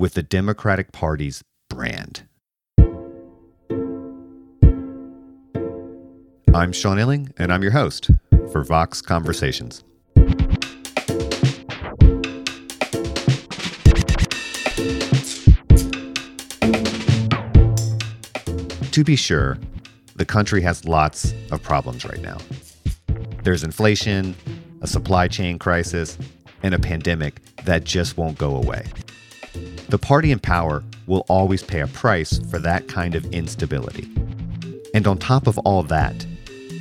with the Democratic Party's brand? I'm Sean Illing, and I'm your host for Vox Conversations. To be sure, the country has lots of problems right now. There's inflation, a supply chain crisis, and a pandemic that just won't go away. The party in power will always pay a price for that kind of instability. And on top of all that,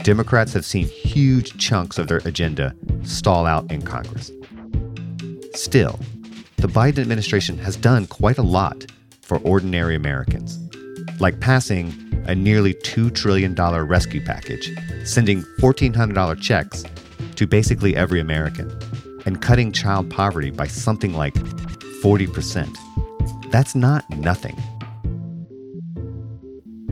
Democrats have seen huge chunks of their agenda stall out in Congress. Still, the Biden administration has done quite a lot for ordinary Americans, like passing a nearly $2 trillion rescue package, sending $1,400 checks to basically every American, and cutting child poverty by something like 40%. That's not nothing.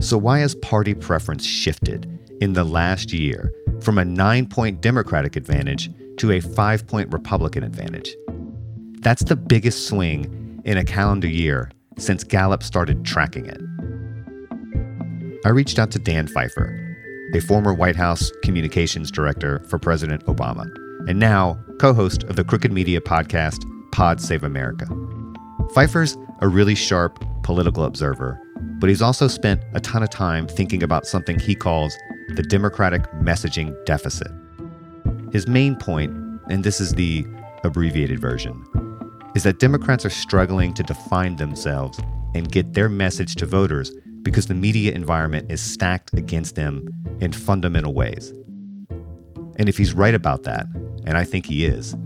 So, why has party preference shifted in the last year from a nine point Democratic advantage to a five point Republican advantage? That's the biggest swing in a calendar year since Gallup started tracking it. I reached out to Dan Pfeiffer, a former White House communications director for President Obama, and now co host of the Crooked Media podcast, Pod Save America. Pfeiffer's a really sharp political observer, but he's also spent a ton of time thinking about something he calls the Democratic messaging deficit. His main point, and this is the abbreviated version, is that Democrats are struggling to define themselves and get their message to voters because the media environment is stacked against them in fundamental ways. And if he's right about that, and I think he is,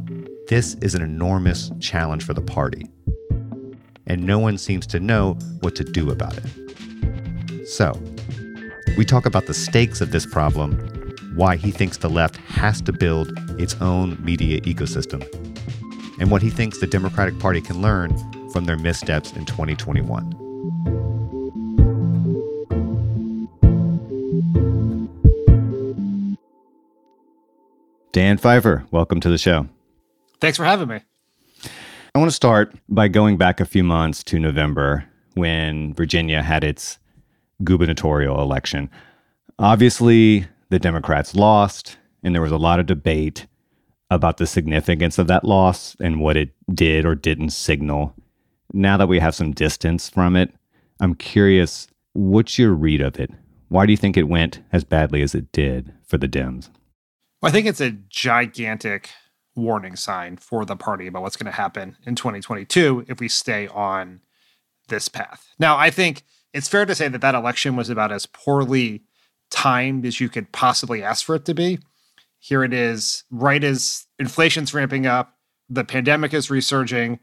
this is an enormous challenge for the party. And no one seems to know what to do about it. So, we talk about the stakes of this problem, why he thinks the left has to build its own media ecosystem, and what he thinks the Democratic Party can learn from their missteps in 2021. Dan Pfeiffer, welcome to the show. Thanks for having me. I want to start by going back a few months to November when Virginia had its gubernatorial election. Obviously, the Democrats lost, and there was a lot of debate about the significance of that loss and what it did or didn't signal. Now that we have some distance from it, I'm curious what's your read of it? Why do you think it went as badly as it did for the Dems? Well, I think it's a gigantic warning sign for the party about what's going to happen in 2022 if we stay on this path. Now, I think it's fair to say that that election was about as poorly timed as you could possibly ask for it to be. Here it is, right as inflation's ramping up, the pandemic is resurging.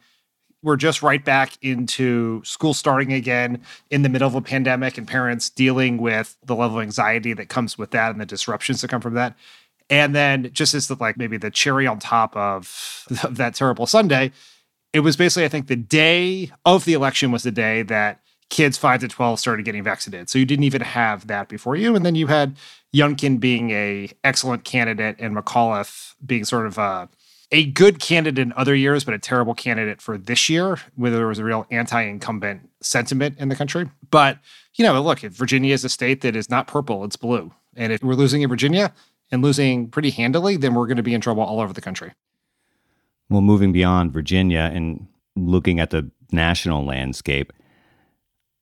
We're just right back into school starting again in the middle of a pandemic and parents dealing with the level of anxiety that comes with that and the disruptions that come from that. And then just as the like maybe the cherry on top of, of that terrible sundae, it was basically, I think, the day of the election was the day that kids five to 12 started getting vaccinated. So you didn't even have that before you. And then you had Youngkin being a excellent candidate and McAuliffe being sort of a a good candidate in other years, but a terrible candidate for this year, where there was a real anti incumbent sentiment in the country. But, you know, look, Virginia is a state that is not purple, it's blue. And if we're losing in Virginia and losing pretty handily, then we're going to be in trouble all over the country. Well, moving beyond Virginia and looking at the national landscape,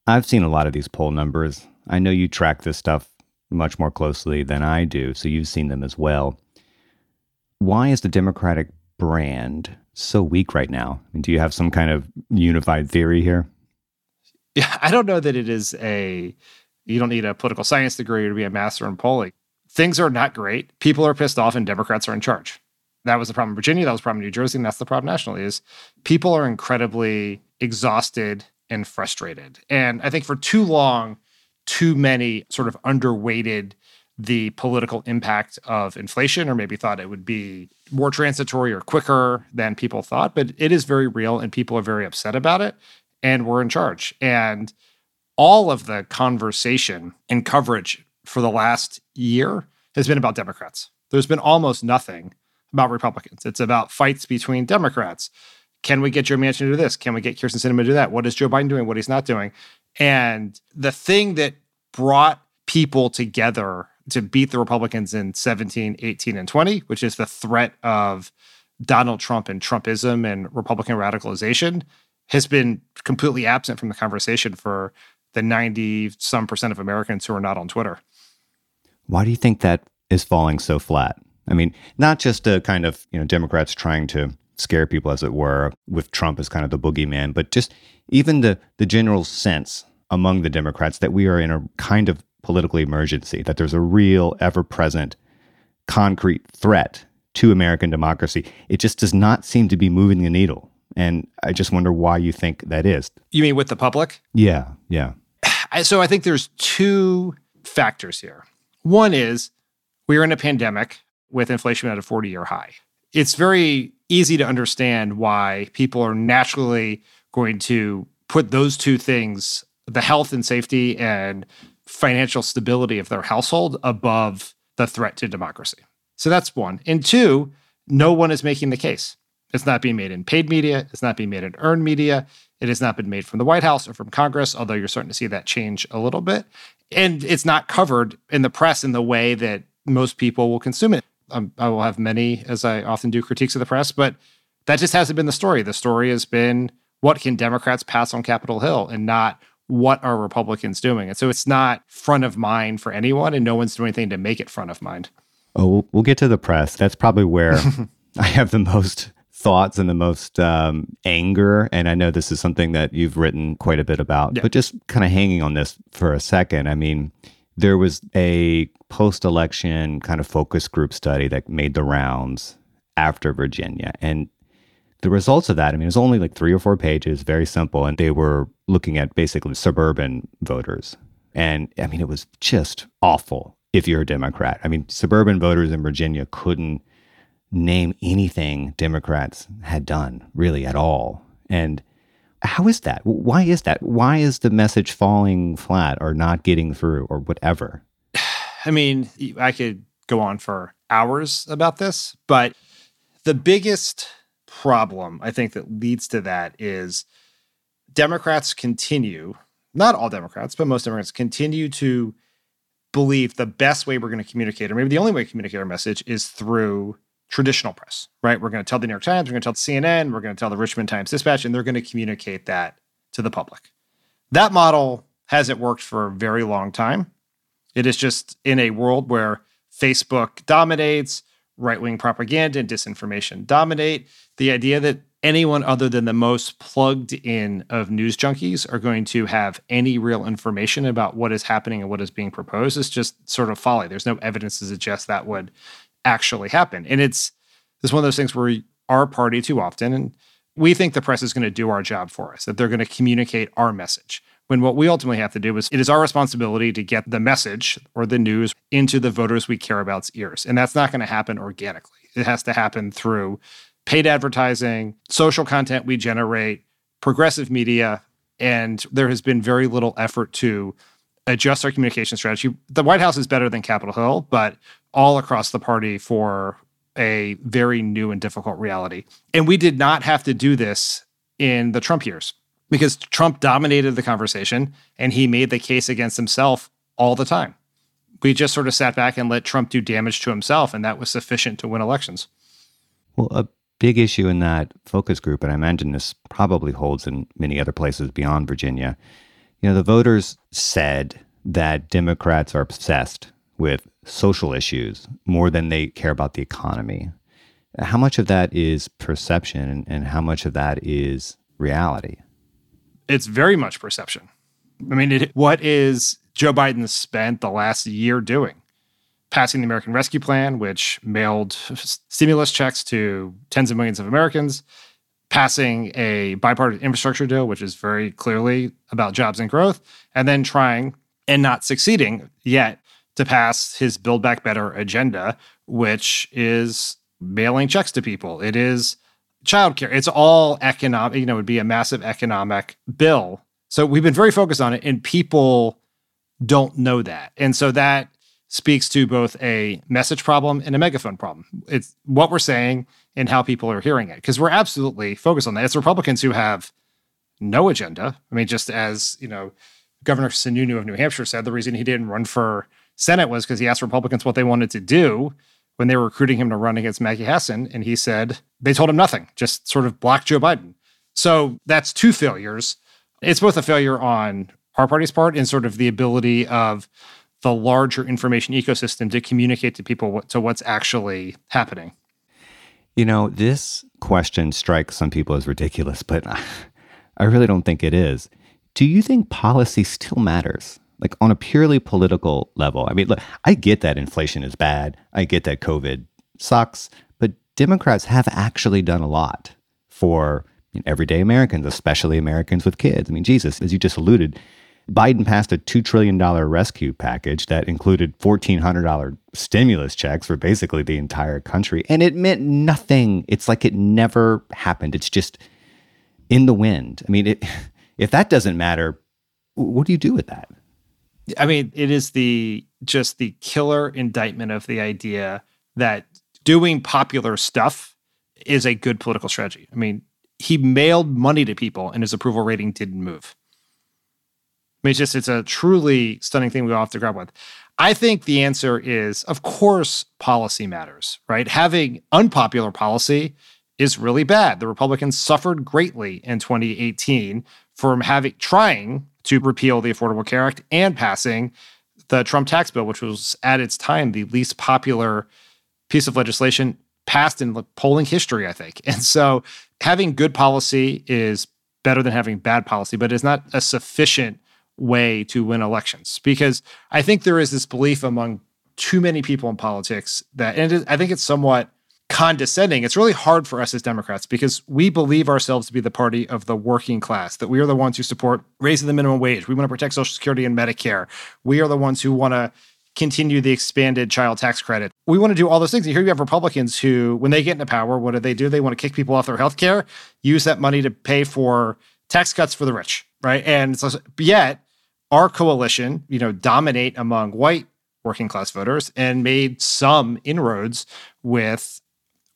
I've seen a lot of these poll numbers. I know you track this stuff much more closely than I do, so you've seen them as well. Why is the Democratic brand so weak right now? I mean, do you have some kind of unified theory here? Yeah, I don't know that it is a, you don't need a political science degree to be a master in polling. Things are not great. People are pissed off and Democrats are in charge. That was the problem in Virginia. That was the problem in New Jersey. And that's the problem nationally is people are incredibly exhausted and frustrated. And I think for too long, too many sort of underweighted the political impact of inflation, or maybe thought it would be more transitory or quicker than people thought. But it is very real, and people are very upset about it. And we're in charge. And all of the conversation and coverage for the last year has been about Democrats. There's been almost nothing about Republicans. It's about fights between Democrats. Can we get Joe Manchin to do this? Can we get Kyrsten Sinema to do that? What is Joe Biden doing? What he's not doing? And the thing that brought people together to beat the Republicans in 17, 18, and 20, which is the threat of Donald Trump and Trumpism and Republican radicalization, has been completely absent from the conversation for the 90 some percent of Americans who are not on Twitter. Why do you think that is falling so flat? I mean, not just a kind of, you know, Democrats trying to scare people as it were with Trump as kind of the boogeyman, but just even the the general sense among the Democrats that we are in a kind of political emergency, that there's a real ever-present concrete threat to American democracy. It just does not seem to be moving the needle. And I just wonder why you think that is. You mean with the public? Yeah, yeah. So I think there's two factors here. One is we're in a pandemic with inflation at a 40 year high. It's very easy to understand why people are naturally going to put those two things, the health and safety and financial stability of their household, above the threat to democracy. So that's one. And two, no one is making the case. It's not being made in paid media. It's not being made in earned media. It has not been made from the White House or from Congress, although you're starting to see that change a little bit. And it's not covered in the press in the way that most people will consume it. Um, I will have many, as I often do, critiques of the press, but that just hasn't been the story. The story has been what can Democrats pass on Capitol Hill and not what are Republicans doing. And so it's not front of mind for anyone, and no one's doing anything to make it front of mind. Oh, we'll get to the press. That's probably where I have the most thoughts and the most um, anger. And I know this is something that you've written quite a bit about, yeah. but just kind of hanging on this for a second. I mean, there was a post election kind of focus group study that made the rounds after Virginia. And the results of that, I mean, it was only like three or four pages, very simple. And they were looking at basically suburban voters. And I mean, it was just awful if you're a Democrat. I mean, suburban voters in Virginia couldn't name anything Democrats had done really at all. And how is that? Why is that? Why is the message falling flat or not getting through or whatever? I mean, I could go on for hours about this, but the biggest problem I think that leads to that is Democrats continue, not all Democrats, but most Democrats continue to believe the best way we're going to communicate, or maybe the only way to communicate our message, is through traditional press, right? We're going to tell the New York Times, we're going to tell CNN, we're going to tell the Richmond Times Dispatch, and they're going to communicate that to the public. That model hasn't worked for a very long time. It is just in a world where Facebook dominates, right wing propaganda and disinformation dominate. The idea that anyone other than the most plugged in of news junkies are going to have any real information about what is happening and what is being proposed is just sort of folly. There's no evidence to suggest that would actually happen. And it's it's one of those things where we, our party too often, and we think the press is going to do our job for us, that they're going to communicate our message. When what we ultimately have to do is it is our responsibility to get the message or the news into the voters we care about's ears. And that's not going to happen organically. It has to happen through paid advertising, social content we generate, progressive media, and there has been very little effort to adjust our communication strategy. The White House is better than Capitol Hill, but all across the party for a very new and difficult reality. And we did not have to do this in the Trump years because Trump dominated the conversation and he made the case against himself all the time. We just sort of sat back and let Trump do damage to himself, and that was sufficient to win elections. Well, a big issue in that focus group, and I imagine this probably holds in many other places beyond Virginia. You know, the voters said that Democrats are obsessed with social issues more than they care about the economy. How much of that is perception and, how much of that is reality? It's very much perception. I mean, it, what is Joe Biden spent the last year doing? Passing the American Rescue Plan, which mailed stimulus checks to tens of millions of Americans, passing a bipartisan infrastructure deal, which is very clearly about jobs and growth, and then trying and not succeeding yet to pass his Build Back Better agenda, which is mailing checks to people. It is childcare. It's all economic, you know, it would be a massive economic bill. So we've been very focused on it, and people don't know that. And so that speaks to both a message problem and a megaphone problem. It's what we're saying and how people are hearing it. Because we're absolutely focused on that. It's Republicans who have no agenda. I mean, just as, you know, Governor Sununu of New Hampshire said, the reason he didn't run for Senate was because he asked Republicans what they wanted to do when they were recruiting him to run against Maggie Hassan. And he said they told him nothing, just sort of blocked Joe Biden. So that's two failures. It's both a failure on our party's part and sort of the ability of the larger information ecosystem to communicate to people what, to what's actually happening. You know, this question strikes some people as ridiculous, but I really don't think it is. Do you think policy still matters? Like on a purely political level. I mean, look, I get that inflation is bad. I get that COVID sucks, but Democrats have actually done a lot for you know, everyday Americans, especially Americans with kids. I mean, Jesus, as you just alluded, Biden passed a $2 trillion rescue package that included $1,400 stimulus checks for basically the entire country. And it meant nothing. It's like it never happened. It's just in the wind. I mean, it, if that doesn't matter, what do you do with that? I mean, it is the just the killer indictment of the idea that doing popular stuff is a good political strategy. I mean, he mailed money to people and his approval rating didn't move. I mean, it's just it's a truly stunning thing we all have to grapple with. I think the answer is, of course, policy matters, right? Having unpopular policy is really bad. The Republicans suffered greatly in 2018 from having trying to repeal the Affordable Care Act and passing the Trump tax bill, which was at its time the least popular piece of legislation passed in polling history, I think. And so having good policy is better than having bad policy, but it's not a sufficient way to win elections because I think there is this belief among too many people in politics that, and I think it's somewhat condescending. It's really hard for us as Democrats because we believe ourselves to be the party of the working class, that we are the ones who support raising the minimum wage. We want to protect Social Security and Medicare. We are the ones who want to continue the expanded child tax credit. We want to do all those things. And here you have Republicans who, when they get into power, what do they do? They want to kick people off their health care, use that money to pay for tax cuts for the rich, right? And so, yet, our coalition, you know, dominate among white working class voters and made some inroads with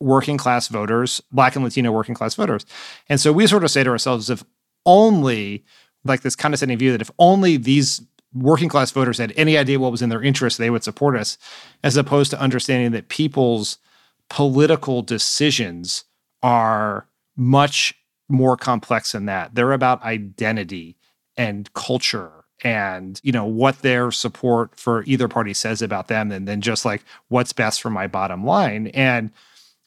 working class voters, black and Latino working class voters. And so we sort of say to ourselves, if only like this condescending view that if only these working class voters had any idea what was in their interest, they would support us, as opposed to understanding that people's political decisions are much more complex than that. They're about identity and culture and you know what their support for either party says about them and then just like what's best for my bottom line and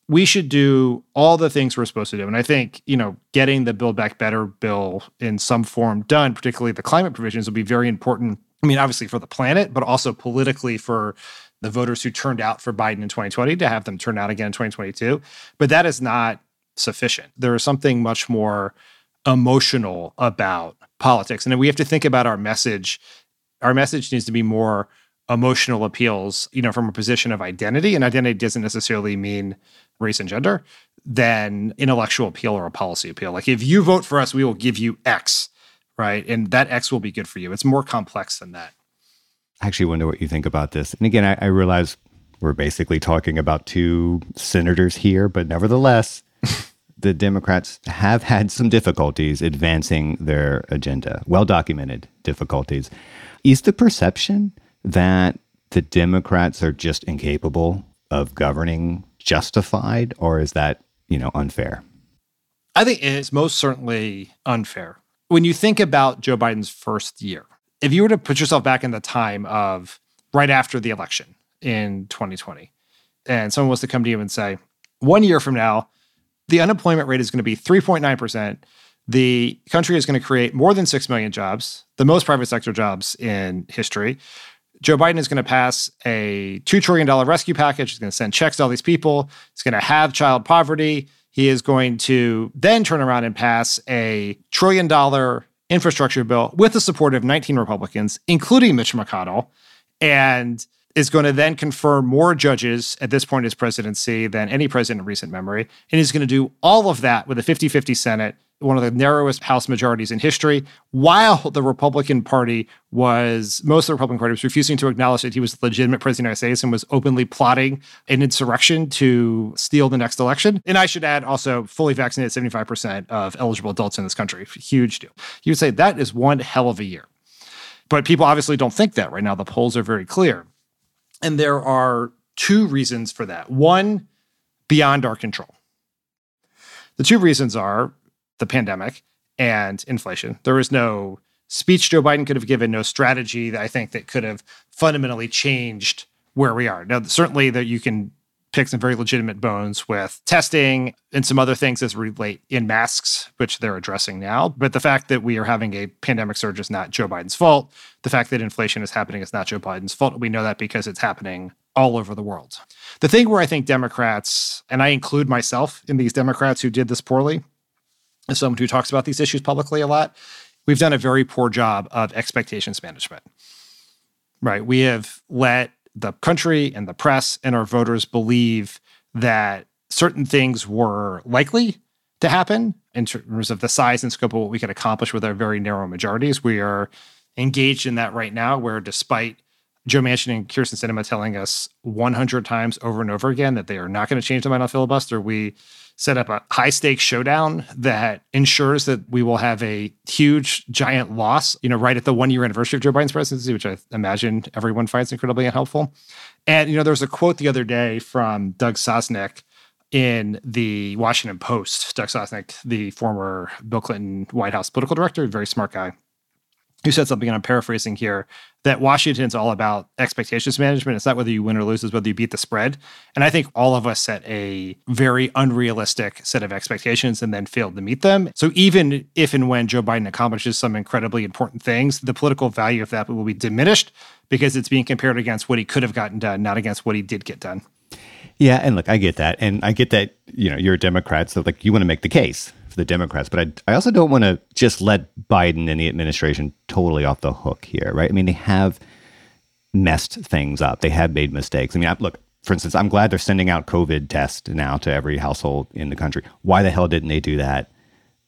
we should do all the things we're supposed to do. And I think, you know, getting the Build Back Better bill in some form done, particularly the climate provisions, will be very important. I mean, obviously for the planet, but also politically for the voters who turned out for Biden in 2020 to have them turn out again in 2022. But that is not sufficient. There is something much more emotional about politics. And we have to think about our message. Our message needs to be more emotional appeals, you know, from a position of identity. And identity doesn't necessarily mean race and gender than intellectual appeal or a policy appeal. Like if you vote for us, we will give you X, right? And that X will be good for you. It's more complex than that. I actually wonder what you think about this. And again, I, I realize We're basically talking about two senators here, but nevertheless, the Democrats have had some difficulties advancing their agenda, well documented difficulties. Is the perception that the Democrats are just incapable of governing justified, or is that, you know, unfair? I think it's most certainly unfair. When you think about Joe Biden's first year, if you were to put yourself back in the time of right after the election in 2020, and someone was to come to you and say, one year from now, the unemployment rate is going to be 3.9%. The country is going to create more than 6 million jobs, the most private sector jobs in history. Joe Biden is going to pass a $2 trillion rescue package. He's going to send checks to all these people. He's going to have child poverty. He is going to then turn around and pass a trillion dollar infrastructure bill with the support of 19 Republicans, including Mitch McConnell, and is going to then confirm more judges at this point in his presidency than any president in recent memory. And he's going to do all of that with a 50 50 Senate one of the narrowest House majorities in history, while the Republican Party was, most of the Republican Party was refusing to acknowledge that he was the legitimate president of the United States and was openly plotting an insurrection to steal the next election. And I should add also fully vaccinated 75% of eligible adults in this country. Huge deal. You would say that is one hell of a year. But people obviously don't think that right now. The polls are very clear. And there are two reasons for that. One, beyond our control. The two reasons are the pandemic and inflation. There was no speech Joe Biden could have given, no strategy that I think that could have fundamentally changed where we are. Now, certainly that you can pick some very legitimate bones with testing and some other things as relate in masks, which they're addressing now. But the fact that we are having a pandemic surge is not Joe Biden's fault. The fact that inflation is happening is not Joe Biden's fault. We know that because it's happening all over the world. The thing where I think Democrats, and I include myself in these Democrats who did this poorly, as someone who talks about these issues publicly a lot, we've done a very poor job of expectations management. Right. We have let the country and the press and our voters believe that certain things were likely to happen in terms of the size and scope of what we could accomplish with our very narrow majorities. We are engaged in that right now, where despite Joe Manchin and Kyrsten Sinema telling us 100 times over and over again that they are not going to change the mind on filibuster, we set up a high stakes showdown that ensures that we will have a huge, giant loss, you know, right at the one year anniversary of Joe Biden's presidency, which I imagine everyone finds incredibly unhelpful. And, you know, there was a quote the other day from Doug Sosnik in the Washington Post. Doug Sosnik, the former Bill Clinton White House political director, very smart guy who said something, and I'm paraphrasing here, that Washington's all about expectations management. It's not whether you win or lose, it's whether you beat the spread. And I think all of us set a very unrealistic set of expectations and then failed to meet them. So even if and when Joe Biden accomplishes some incredibly important things, the political value of that will be diminished because it's being compared against what he could have gotten done, not against what he did get done. Yeah, and look, I get that. And I get that, you know, you're a Democrat, so like you want to make the case for the Democrats, but I, I also don't want to just let Biden and the administration totally off the hook here, right? I mean, they have messed things up. They have made mistakes. I mean, I, look, for instance, I'm glad they're sending out COVID tests now to every household in the country. Why the hell didn't they do that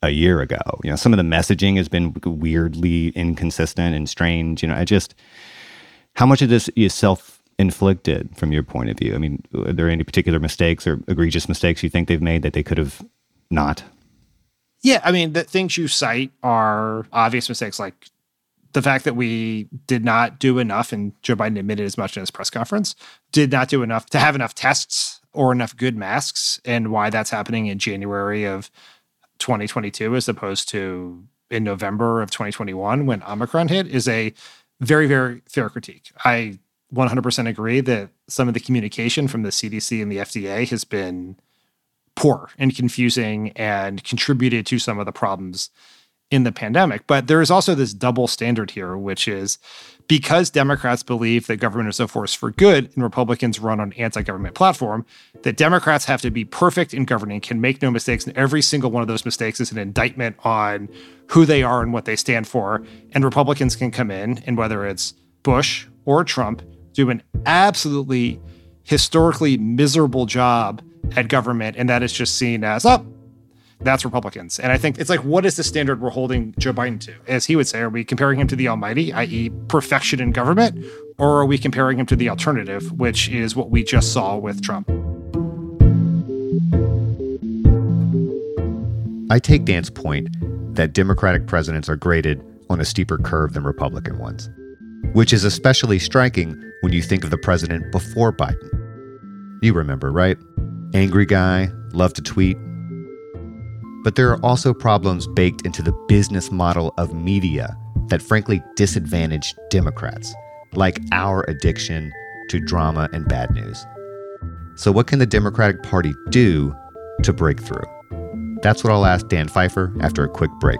a year ago? You know, some of the messaging has been weirdly inconsistent and strange. You know, I just, how much of this is self inflicted from your point of view? I mean, are there any particular mistakes or egregious mistakes you think they've made that they could have not? Yeah, I mean, the things you cite are obvious mistakes, like the fact that we did not do enough, and Joe Biden admitted as much in his press conference, did not do enough to have enough tests or enough good masks, and why that's happening in January of 2022 as opposed to in November of 2021 when Omicron hit is a very, very fair critique. I 100% agree that some of the communication from the CDC and the FDA has been poor and confusing and contributed to some of the problems in the pandemic. But there is also this double standard here, which is because Democrats believe that government is a force for good and Republicans run on anti-government platform, that Democrats have to be perfect in governing, can make no mistakes, and every single one of those mistakes is an indictment on who they are and what they stand for. And Republicans can come in and whether it's Bush or Trump, do an absolutely historically miserable job at government, and that is just seen as, oh, That's Republicans. And I think it's like, what is the standard we're holding Joe Biden to? As he would say, are we comparing him to the almighty, i.e., perfection in government, or are we comparing him to the alternative, which is what we just saw with Trump? I take Dan's point that Democratic presidents are graded on a steeper curve than Republican ones, which is especially striking when you think of the president before Biden. You remember, right? Angry guy, love to tweet. But there are also problems baked into the business model of media that frankly disadvantage Democrats, like our addiction to drama and bad news. So, what can the Democratic Party do to break through? That's what I'll ask Dan Pfeiffer after a quick break.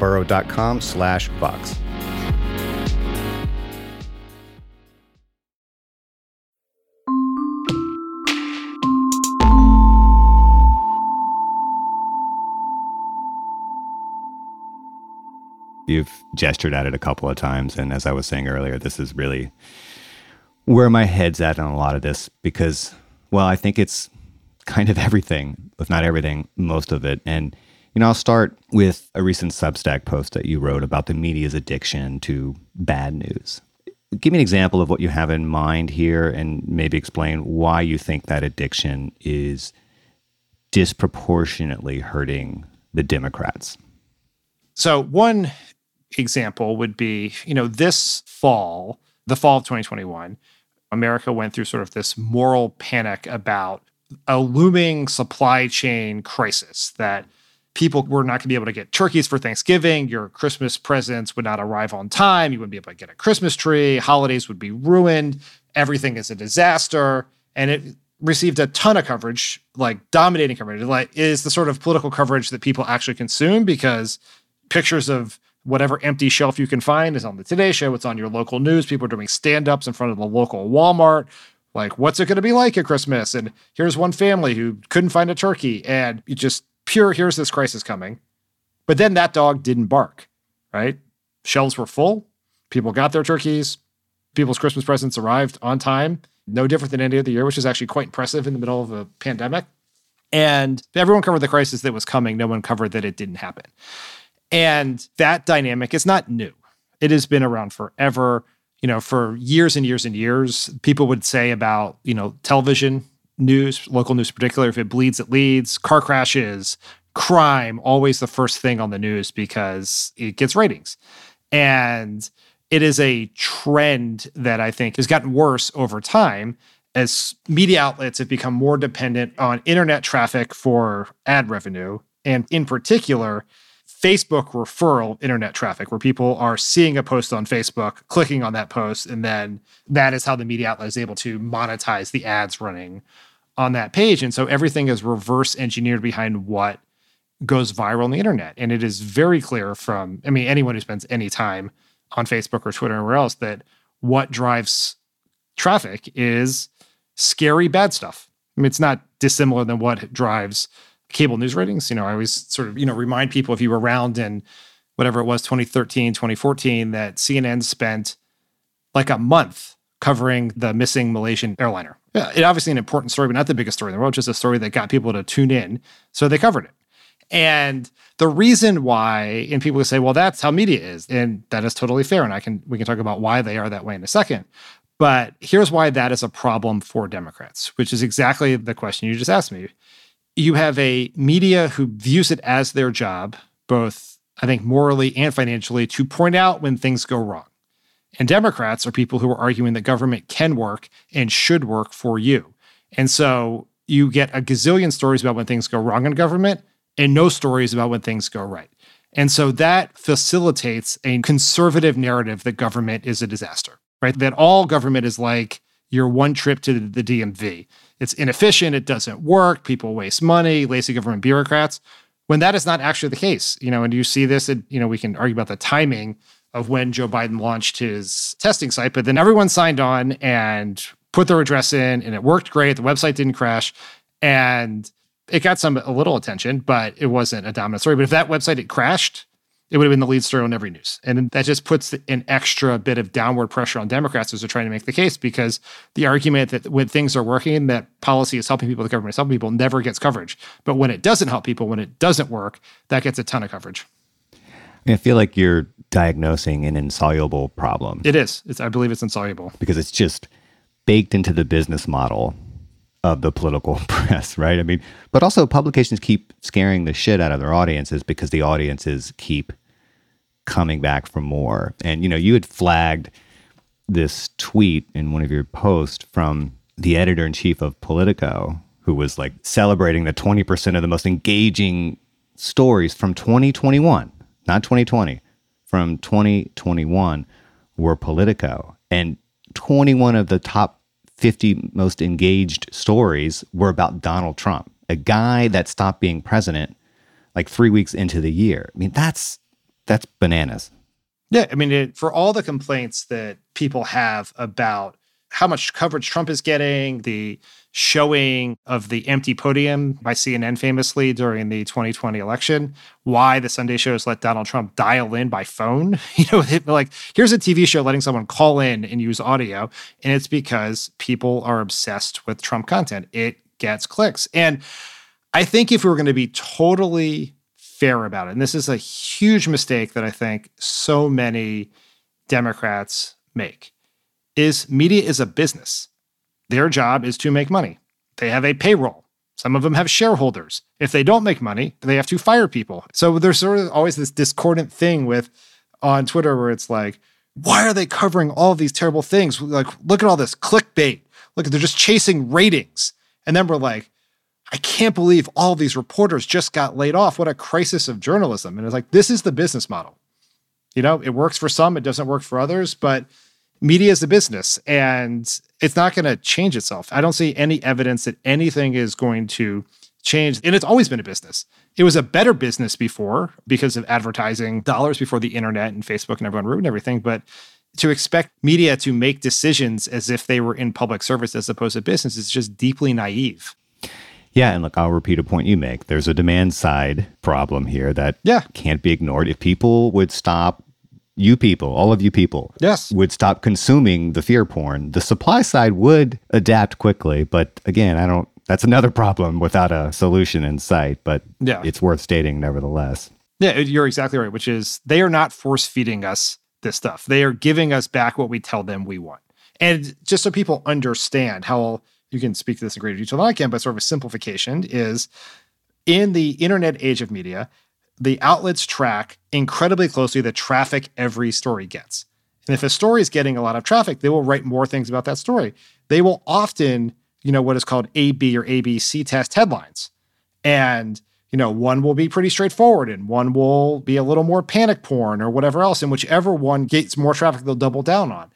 burrow.com slash Vox. You've gestured at it a couple of times. And as I was saying earlier, this is really where my head's at on a lot of this because, well, I think it's kind of everything, if not everything, most of it. And you know, I'll start with a recent Substack post that you wrote about the media's addiction to bad news. Give me an example of what you have in mind here and maybe explain why you think that addiction is disproportionately hurting the Democrats. So, one example would be, you know, this fall, the fall of 2021, America went through sort of this moral panic about a looming supply chain crisis that people were not going to be able to get turkeys for Thanksgiving. Your Christmas presents would not arrive on time. You wouldn't be able to get a Christmas tree. Holidays would be ruined. Everything is a disaster. And it received a ton of coverage, like dominating coverage. Like is the sort of political coverage that people actually consume because pictures of whatever empty shelf you can find is on the Today Show. It's on your local news. People are doing stand-ups in front of the local Walmart. Like, what's it going to be like at Christmas? And here's one family who couldn't find a turkey, and you just pure here's this crisis coming. But then that dog didn't bark, right? Shelves were full. People got their turkeys. People's Christmas presents arrived on time, no different than any other year, which is actually quite impressive in the middle of a pandemic. And everyone covered the crisis that was coming. No one covered that it didn't happen. And that dynamic is not new. It has been around forever. You know, for years and years and years, people would say about, you know, television news, local news in particular, if it bleeds, it leads. Car crashes, crime, always the first thing on the news because it gets ratings. And it is a trend that I think has gotten worse over time as media outlets have become more dependent on internet traffic for ad revenue. And in particular, Facebook referral internet traffic, where people are seeing a post on Facebook, clicking on that post, and then that is how the media outlet is able to monetize the ads running on that page. And so everything is reverse engineered behind what goes viral on the internet. And it is very clear from, I mean, anyone who spends any time on Facebook or Twitter or anywhere else that what drives traffic is scary bad stuff. I mean, it's not dissimilar than what drives cable news ratings. You know, I always sort of, you know, remind people if you were around in whatever it was, 2013, 2014, that CNN spent like a month covering the missing Malaysian airliner. Yeah, it obviously an important story, but not the biggest story in the world, just a story that got people to tune in. So they covered it. And the reason why, and people say, well, that's how media is. And that is totally fair. And I can we can talk about why they are that way in a second. But here's why that is a problem for Democrats, which is exactly the question you just asked me. You have a media who views it as their job, both I think morally and financially, to point out when things go wrong. And Democrats are people who are arguing that government can work and should work for you. And so you get a gazillion stories about when things go wrong in government and no stories about when things go right. And so that facilitates a conservative narrative that government is a disaster, right? That all government is like your one trip to the DMV. It's inefficient, it doesn't work, people waste money, lazy government bureaucrats. When that is not actually the case, you know, and you see this, you know, we can argue about the timing of when Joe Biden launched his testing site, but then everyone signed on and put their address in and it worked great. The website didn't crash. And it got some a little attention, but it wasn't a dominant story. But if that website had crashed, it would have been the lead story on every news. And that just puts an extra bit of downward pressure on Democrats as they're trying to make the case because the argument that when things are working, that policy is helping people, the government is helping people never gets coverage. But when it doesn't help people, when it doesn't work, that gets a ton of coverage. I feel like you're diagnosing an insoluble problem. It is. It's, I believe it's insoluble because it's just baked into the business model of the political press, right? I mean, but also publications keep scaring the shit out of their audiences because the audiences keep coming back for more. And you know, you had flagged this tweet in one of your posts from the editor in chief of Politico, who was like celebrating the 20% of the most engaging stories from 2021, not 2020, from 2021 were Politico. And 21 of the top 50 most engaged stories were about Donald Trump, a guy that stopped being president like three weeks into the year. I mean, that's that's bananas. Yeah, I mean, it, for all the complaints that people have about how much coverage Trump is getting, the showing of the empty podium by CNN famously during the 2020 election, why the Sunday shows let Donald Trump dial in by phone. You know, like here's a TV show letting someone call in and use audio, and it's because people are obsessed with Trump content. It gets clicks. And I think if we were going to be totally fair about it, and this is a huge mistake that I think so many Democrats make is media is a business. Their job is to make money. They have a payroll. Some of them have shareholders. If they don't make money, they have to fire people. So there's sort of always this discordant thing with on Twitter where it's like, why are they covering all these terrible things? Like, look at all this clickbait. Look, they're just chasing ratings. And then we're like, I can't believe all these reporters just got laid off. What a crisis of journalism. And it's like, this is the business model. You know, it works for some, it doesn't work for others, but media is a business and it's not going to change itself. I don't see any evidence that anything is going to change. And it's always been a business. It was a better business before because of advertising dollars before the internet and Facebook and everyone ruined everything. But to expect media to make decisions as if they were in public service as opposed to business is just deeply naive. Yeah, and look, I'll repeat a point you make. There's a demand side problem here that yeah. can't be ignored. If people would stop you people, all of you people, yes, would stop consuming the fear porn, the supply side would adapt quickly. But again, I don't. That's another problem without a solution in sight. But yeah, it's worth stating nevertheless. Yeah, you're exactly right. Which is they are not force feeding us this stuff. They are giving us back what we tell them we want. And just so people understand how you can speak to this in greater detail than I can, but sort of a simplification is in the internet age of media, the outlets track incredibly closely the traffic every story gets. And if a story is getting a lot of traffic, they will write more things about that story. They will often, you know, what is called AB or ABC test headlines. And, you know, one will be pretty straightforward and one will be a little more panic porn or whatever else. And whichever one gets more traffic, they'll double down on.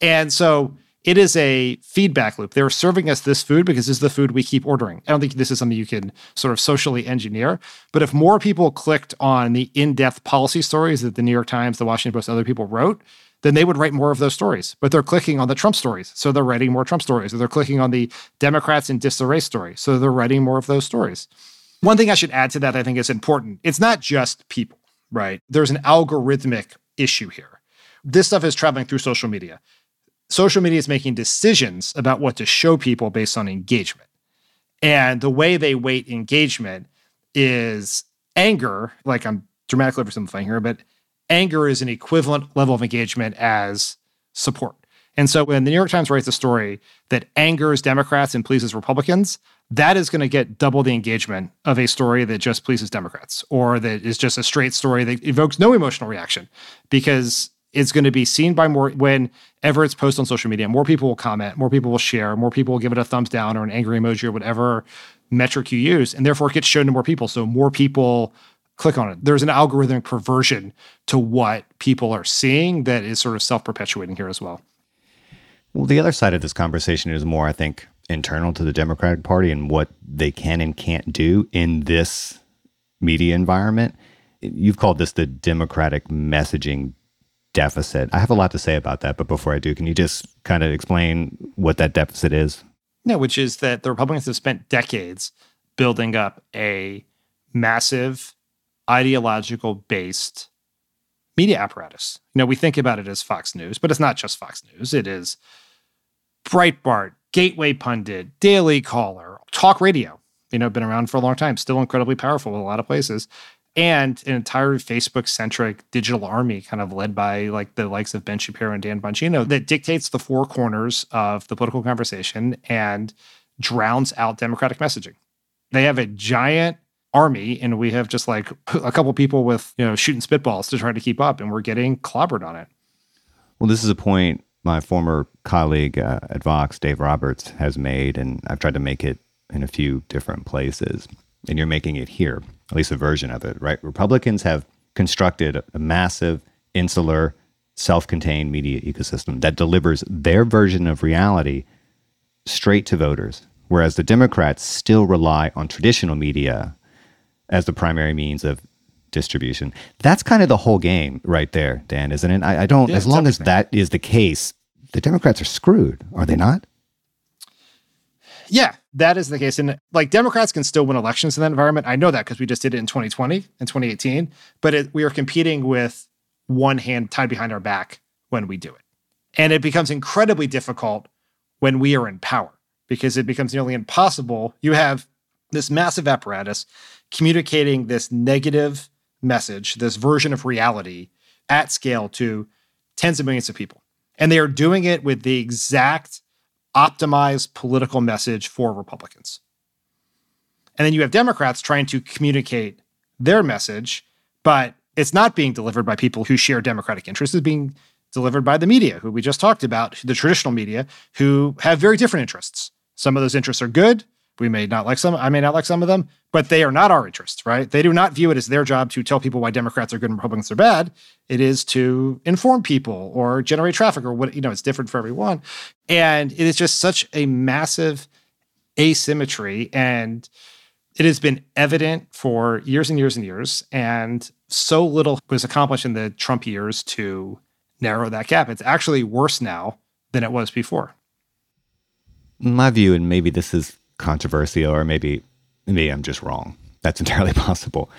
And so it is a feedback loop. They're serving us this food because this is the food we keep ordering. I don't think this is something you can sort of socially engineer. But if more people clicked on the in depth policy stories that the New York Times, the Washington Post, other people wrote, then they would write more of those stories. But they're clicking on the Trump stories. So they're writing more Trump stories. Or they're clicking on the Democrats in disarray story. So they're writing more of those stories. One thing I should add to that I think is important it's not just people, right? There's an algorithmic issue here. This stuff is traveling through social media social media is making decisions about what to show people based on engagement. And the way they weight engagement is anger, like I'm dramatically oversimplifying here, but anger is an equivalent level of engagement as support. And so when the New York Times writes a story that angers Democrats and pleases Republicans, that is going to get double the engagement of a story that just pleases Democrats or that is just a straight story that evokes no emotional reaction because it's going to be seen by more whenever it's posted on social media. More people will comment, more people will share, more people will give it a thumbs down or an angry emoji or whatever metric you use, and therefore it gets shown to more people. So more people click on it. There's an algorithmic perversion to what people are seeing that is sort of self perpetuating here as well. Well, the other side of this conversation is more, I think, internal to the Democratic Party and what they can and can't do in this media environment. You've called this the Democratic messaging deficit. I have a lot to say about that, but before I do, can you just kind of explain what that deficit is? Yeah, which is that the Republicans have spent decades building up a massive ideological based media apparatus. You know, we think about it as Fox News, but it's not just Fox News. It is Breitbart, Gateway Pundit, Daily Caller, talk radio. You know, been around for a long time, still incredibly powerful in a lot of places and an entire Facebook centric digital army, kind of led by like the likes of Ben Shapiro and Dan Bongino, that dictates the four corners of the political conversation and drowns out Democratic messaging. They have a giant army, and we have just like a couple people with you know shooting spitballs to try to keep up, and we're getting clobbered on it. Well, this is a point my former colleague uh, at Vox, Dave Roberts, has made, and I've tried to make it in a few different places, and you're making it here at least a version of it, right? Republicans have constructed a massive, insular, self contained media ecosystem that delivers their version of reality straight to voters, whereas the Democrats still rely on traditional media as the primary means of distribution. That's kind of the whole game right there, Dan, isn't it? I, I don't, yeah, as long as that is the case, the Democrats are screwed, are they not? Yeah, that is the case. And like Democrats can still win elections in that environment. I know that because we just did it in 2020 and 2018. But it, we are competing with one hand tied behind our back when we do it. And it becomes incredibly difficult when we are in power because it becomes nearly impossible. You have this massive apparatus communicating this negative message, this version of reality at scale to tens of millions of people. And they are doing it with the exact optimized political message for Republicans. And then you have Democrats trying to communicate their message, but it's not being delivered by people who share Democratic interests. It's being delivered by the media, who we just talked about, the traditional media, who have very different interests. Some of those interests are good, we may not like some, I may not like some of them, but they are not our interests, right? They do not view it as their job to tell people why Democrats are good and Republicans are bad. It is to inform people or generate traffic or what, you know, it's different for everyone. And it is just such a massive asymmetry. And it has been evident for years and years and years. And so little was accomplished in the Trump years to narrow that gap. It's actually worse now than it was before. My view, and maybe this is controversial, or maybe maybe I'm just wrong. That's entirely possible.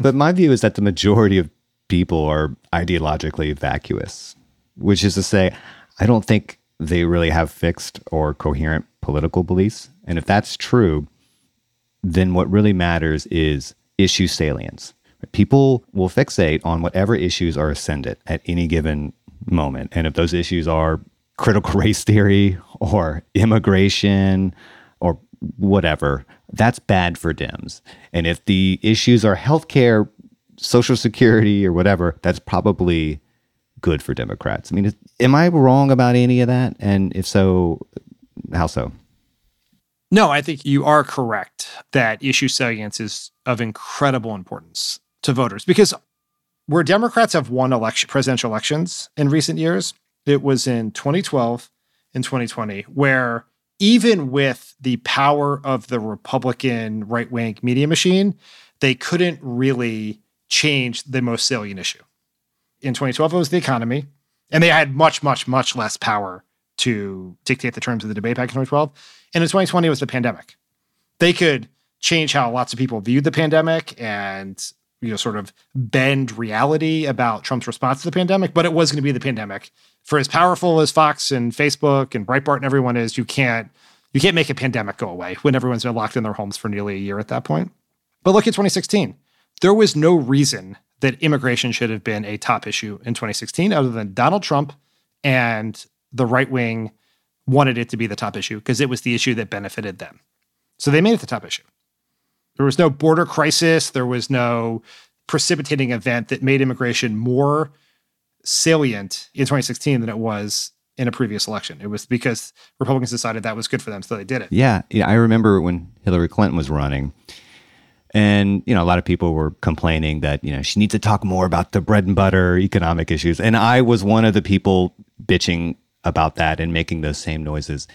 but my view is that the majority of people are ideologically vacuous, which is to say, I don't think they really have fixed or coherent political beliefs. And if that's true, then what really matters is issue salience. People will fixate on whatever issues are ascendant at any given moment. And if those issues are critical race theory or immigration whatever, that's bad for Dems. And if the issues are healthcare, social security, or whatever, that's probably good for Democrats. I mean, am I wrong about any of that? And if so, how so? No, I think you are correct that issue salience is of incredible importance to voters because where Democrats have won election presidential elections in recent years, it was in 2012 and 2020 where even with the power of the Republican right-wing media machine, they couldn't really change the most salient issue. In 2012 it was the economy, and they had much much much less power to dictate the terms of the debate back in 2012. And in 2020 it was the pandemic. They could change how lots of people viewed the pandemic and you know sort of bend reality about Trump's response to the pandemic, but it was going to be the pandemic. For as powerful as Fox and Facebook and Breitbart and everyone is, you can't you can't make a pandemic go away when everyone's been locked in their homes for nearly a year at that point. But look at 2016. There was no reason that immigration should have been a top issue in 2016 other than Donald Trump and the right wing wanted it to be the top issue because it was the issue that benefited them. So they made it the top issue. There was no border crisis. There was no precipitating event that made immigration more salient in 2016 than it was in a previous election. It was because Republicans decided that was good for them, so they did it. Yeah, yeah. I remember when Hillary Clinton was running, and you know, a lot of people were complaining that you know she needs to talk more about the bread and butter economic issues, and I was one of the people bitching about that and making those same noises.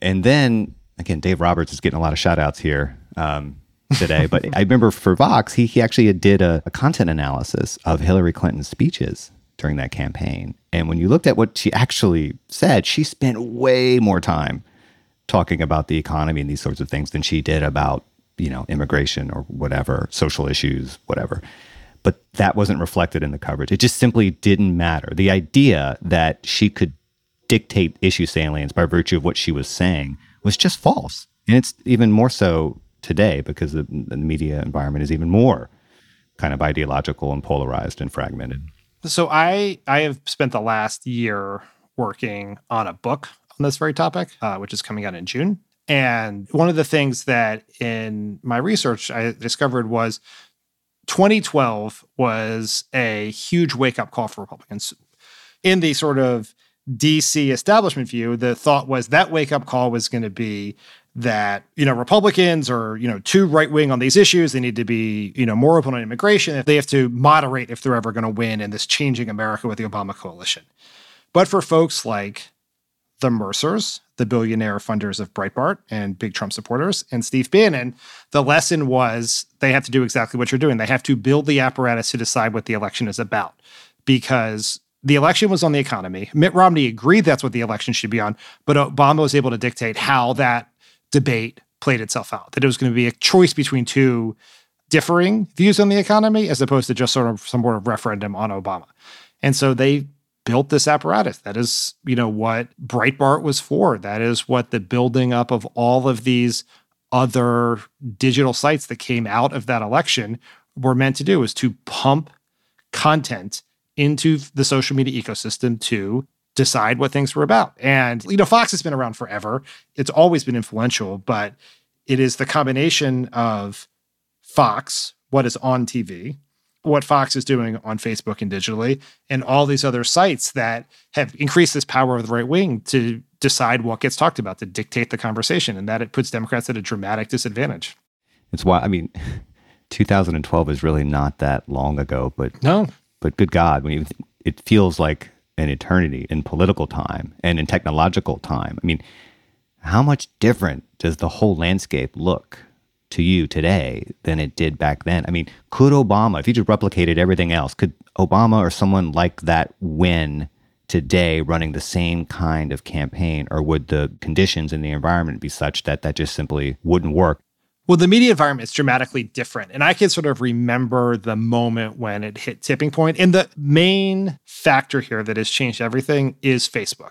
And then again, Dave Roberts is getting a lot of shout outs here. Um, today, but I remember for Vox, he, he actually did a, a content analysis of Hillary Clinton's speeches during that campaign. And when you looked at what she actually said, she spent way more time talking about the economy and these sorts of things than she did about, you know, immigration or whatever, social issues, whatever. But that wasn't reflected in the coverage. It just simply didn't matter. The idea that she could dictate issue salience by virtue of what she was saying was just false. And it's even more so today because the, the media environment is even more kind of ideological and polarized and fragmented. So I I have spent the last year working on a book on this very topic, uh, which is coming out in June. And one of the things that in my research I discovered was 2012 was a huge wake up call for Republicans. In the sort of DC establishment view, the thought was that wake up call was going to be that you know Republicans are you know too right wing on these issues. They need to be you know more open on immigration. If they have to moderate if they're ever going to win in this changing America with the Obama coalition. But for folks like the Mercers, the billionaire funders of Breitbart and big Trump supporters, and Steve Bannon, the lesson was they have to do exactly what you're doing. They have to build the apparatus to decide what the election is about because the election was on the economy. Mitt Romney agreed that's what the election should be on, but Obama was able to dictate how that debate played itself out. That it was going to be a choice between two differing views on the economy as opposed to just sort of some sort of referendum on Obama. And so they built this apparatus. That is, you know, what Breitbart was for. That is what the building up of all of these other digital sites that came out of that election were meant to do was to pump content into the social media ecosystem to decide what things were about. And, you know, Fox has been around forever. It's always been influential, but it is the combination of Fox, what is on TV, what Fox is doing on Facebook and digitally, and all these other sites that have increased this power of the right wing to decide what gets talked about, to dictate the conversation, and that it puts Democrats at a dramatic disadvantage. It's why, I mean, 2012 is really not that long ago, but no, but good God, when you, it feels like an eternity in political time and in technological time. I mean, how much different does the whole landscape look to you today than it did back then? I mean, could Obama, if he just replicated everything else, could Obama or someone like that win today running the same kind of campaign? Or would the conditions in the environment be such that that just simply wouldn't work? Well, the media environment is dramatically different. And I can sort of remember the moment when it hit tipping point. And the main factor here that has changed everything is Facebook.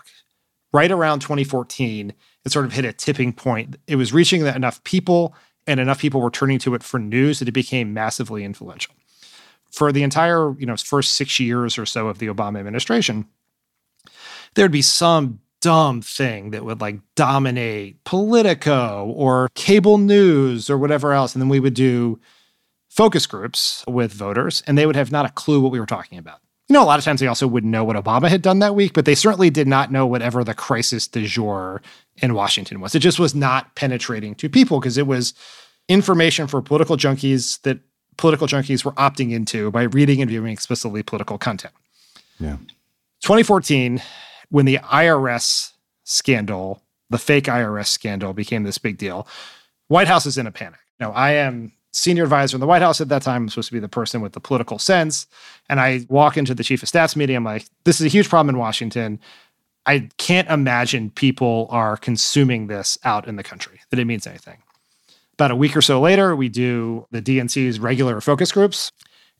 Right around 2014, it sort of hit a tipping point. It was reaching enough people, and enough people were turning to it for news that it became massively influential. For the entire, you know, first six years or so of the Obama administration, there'd be some dumb thing that would like dominate Politico or cable news or whatever else. And then we would do focus groups with voters and they would have not a clue what we were talking about. you know, a lot of times they also wouldn't know what Obama had done that week, but they certainly did not know whatever the crisis du jour in Washington was. It just was not penetrating to people because it was information for political junkies that political junkies were opting into by reading and viewing explicitly political content. Yeah. 2014, when the IRS scandal, the fake IRS scandal became this big deal, White House is in a panic. Now, I am senior advisor in the White House at that time. I'm supposed to be the person with the political sense. And I walk into the chief of staff's meeting. I'm like, this is a huge problem in Washington. I can't imagine people are consuming this out in the country, that it means anything. About a week or so later, we do the DNC's regular focus groups.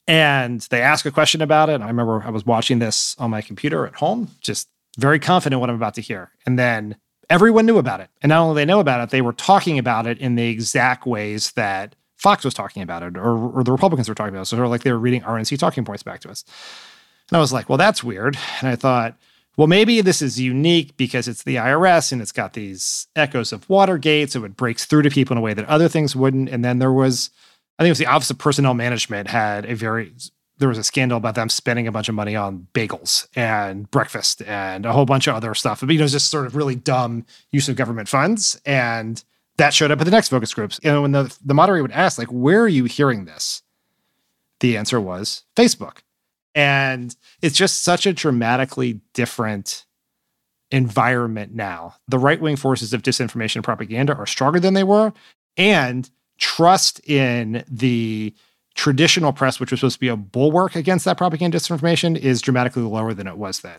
And they ask a question about it. I remember I was watching this on my computer at home, just very confident what I'm about to hear. And then everyone knew about it. And not only they know about it, they were talking about it in the exact ways that Fox was talking about it or, or the Republicans were talking about it. So sort of like they were reading RNC talking points back to us. And I was like, well, that's weird. And I thought, well, maybe this is unique because it's the IRS and it's got these echoes of Watergate. So it breaks through to people in a way that other things wouldn't. And then there was, I think it was the Office of Personnel Management had a very, there was a scandal about them spending a bunch of money on bagels and breakfast and a whole bunch of other stuff. But, you know, just sort of really dumb use of government funds. And that showed up at the next focus groups. And when the, the moderator would ask, like, where are you hearing this? The answer was Facebook. And it's just such a dramatically different environment now. The right wing forces of disinformation and propaganda are stronger than they were. And trust in the traditional press, which was supposed to be a bulwark against that propaganda disinformation, is dramatically lower than it was then.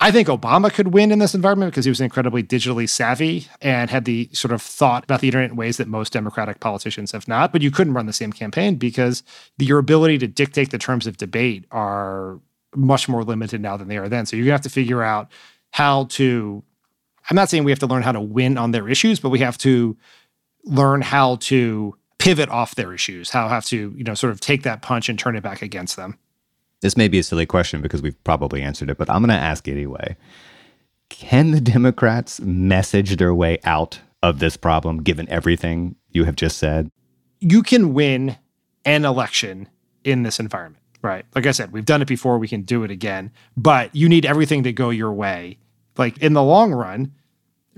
I think Obama could win in this environment because he was incredibly digitally savvy and had the sort of thought about the internet in ways that most Democratic politicians have not. But you couldn't run the same campaign because your ability to dictate the terms of debate are much more limited now than they are then. So you're gonna have to figure out how to. I'm not saying we have to learn how to win on their issues, but we have to learn how to pivot off their issues, how have to, you know, sort of take that punch and turn it back against them. This may be a silly question because we've probably answered it, but I'm going to ask anyway. Can the Democrats message their way out of this problem given everything you have just said? You can win an election in this environment, right? Like I said, we've done it before, we can do it again, but you need everything to go your way. Like in the long run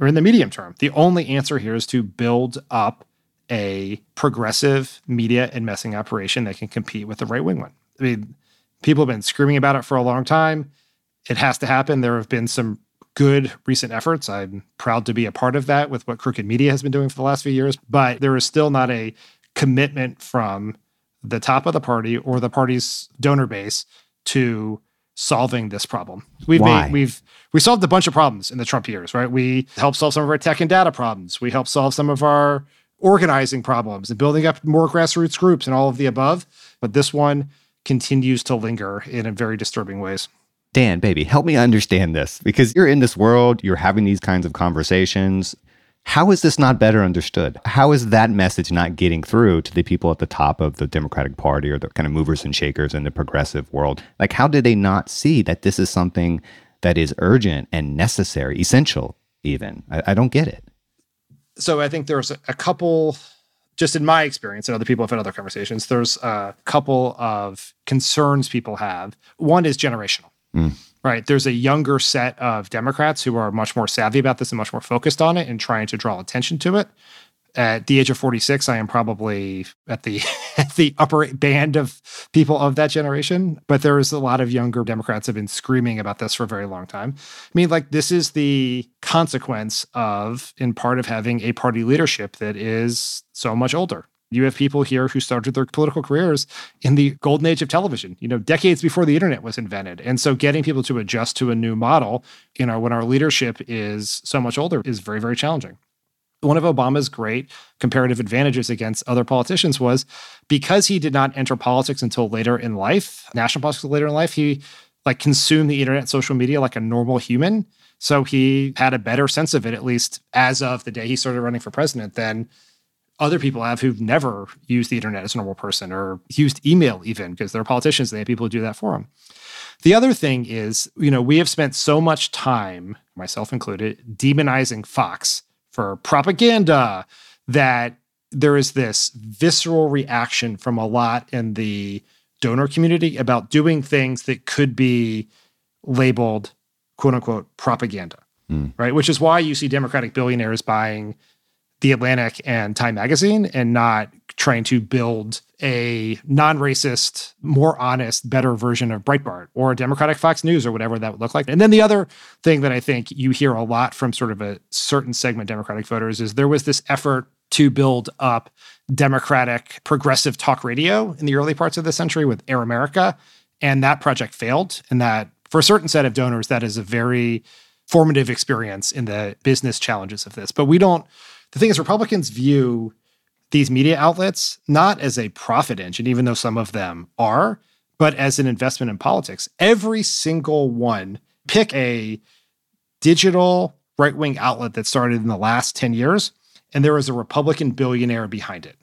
or in the medium term, the only answer here is to build up a progressive media and messing operation that can compete with the right wing one. I mean, People have been screaming about it for a long time. It has to happen. There have been some good recent efforts. I'm proud to be a part of that with what Crooked Media has been doing for the last few years, but there is still not a commitment from the top of the party or the party's donor base to solving this problem. We've Why? made we've we solved a bunch of problems in the Trump years, right? We helped solve some of our tech and data problems. We helped solve some of our organizing problems and building up more grassroots groups and all of the above. But this one continues to linger in a very disturbing ways. Dan, baby, help me understand this because you're in this world, you're having these kinds of conversations. How is this not better understood? How is that message not getting through to the people at the top of the Democratic Party or the kind of movers and shakers in the progressive world? Like, how did they not see that this is something that is urgent and necessary, essential, even? I, I don't get it. So I think there's a, couple just in my experience, and other people have had other conversations, there's a couple of concerns people have. One is generational, mm. right? There's a younger set of Democrats who are much more savvy about this and much more focused on it and trying to draw attention to it at the age of 46 i am probably at the at the upper band of people of that generation but there's a lot of younger democrats have been screaming about this for a very long time. I mean like this is the consequence of in part of having a party leadership that is so much older. You have people here who started their political careers in the golden age of television, you know, decades before the internet was invented. And so getting people to adjust to a new model, you know, when our leadership is so much older is very, very challenging one of Obama's great comparative advantages against other politicians was because he did not enter politics until later in life, national politics later in life, he like consumed the internet, social media like a normal human. So he had a better sense of it, at least as of the day he started running for president, than other people have who've never used the internet as a normal person or used email even because they're politicians. And they have people who do that for them. The other thing is, you know, we have spent so much time, myself included, demonizing Fox for propaganda that there is this visceral reaction from a lot in the donor community about doing things that could be labeled quote unquote propaganda, mm. right? Which is why you see Democratic billionaires buying The Atlantic and Time Magazine and not trying to build a non racist, more honest, better version of Breitbart or Democratic Fox News or whatever that would look like. And then the other thing that I think you hear a lot from sort of a certain segment of Democratic voters is there was this effort to build up Democratic progressive talk radio in the early parts of the century with Air America. And that project failed. And that for a certain set of donors, that is a very formative experience in the business challenges of this. But we don't, the thing is, Republicans view these media outlets not as a profit engine, even though some of them are, but as an investment in politics. Every single one, pick a digital right wing outlet that started in the last 10 years, and there is a Republican billionaire behind it.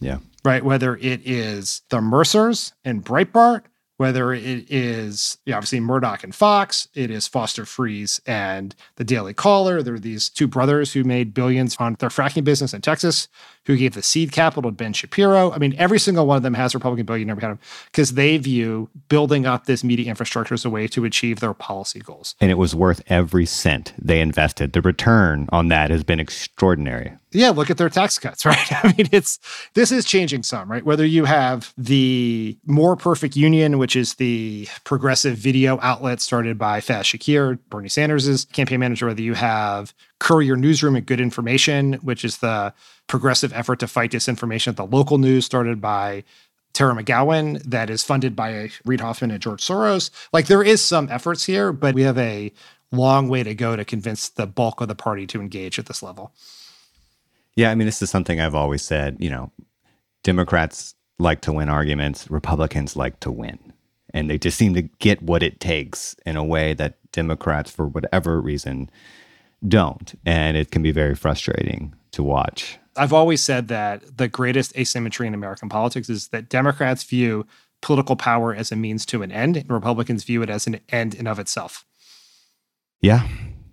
Yeah. Right. Whether it is the Mercers and Breitbart, whether it is you know, obviously Murdoch and Fox, it is Foster Friess and the Daily Caller. There are these two brothers who made billions on their fracking business in Texas, who gave the seed capital to Ben Shapiro. I mean, every single one of them has Republican billionaire behind them because they view building up this media infrastructure as a way to achieve their policy goals. And it was worth every cent they invested. The return on that has been extraordinary yeah, look at their tax cuts, right? I mean, it's this is changing some, right? Whether you have the More Perfect Union, which is the progressive video outlet started by Faz Shakir, Bernie Sanders' campaign manager, whether you have Courier Newsroom and Good Information, which is the progressive effort to fight disinformation at the local news started by Tara McGowan that is funded by Reid Hoffman and George Soros. Like there is some efforts here, but we have a long way to go to convince the bulk of the party to engage at this level. Yeah, I mean, this is something I've always said. You know, Democrats like to win arguments, Republicans like to win. And they just seem to get what it takes in a way that Democrats, for whatever reason, don't. And it can be very frustrating to watch. I've always said that the greatest asymmetry in American politics is that Democrats view political power as a means to an end, and Republicans view it as an end in of itself. Yeah,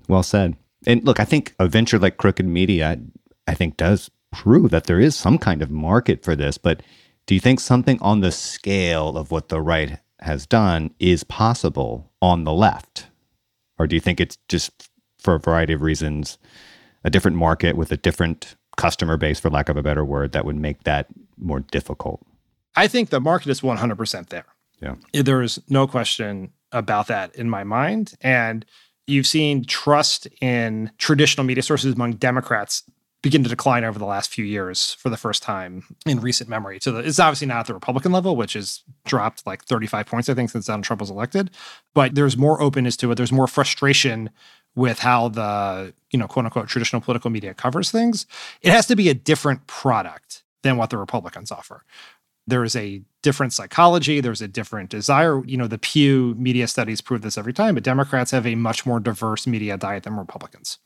well said. And look, I think a venture like Crooked Media I think does prove that there is some kind of market for this. But do you think something on the scale of what the right has done is possible on the left? Or do you think it's just for a variety of reasons a different market with a different customer base, for lack of a better word, that would make that more difficult? I think the market is 100% there. Yeah. There is no question about that in my mind. And you've seen trust in traditional media sources among Democrats begin to decline over the last few years for the first time in recent memory. So it's obviously not at the Republican level, which has dropped like 35 points, I think, since Donald Trump was elected. But there's more openness to it. There's more frustration with how the, you know, quote unquote traditional political media covers things. It has to be a different product than what the Republicans offer. There is a different psychology. There's a different desire. You know, the Pew media studies prove this every time, but Democrats have a much more diverse media diet than Republicans.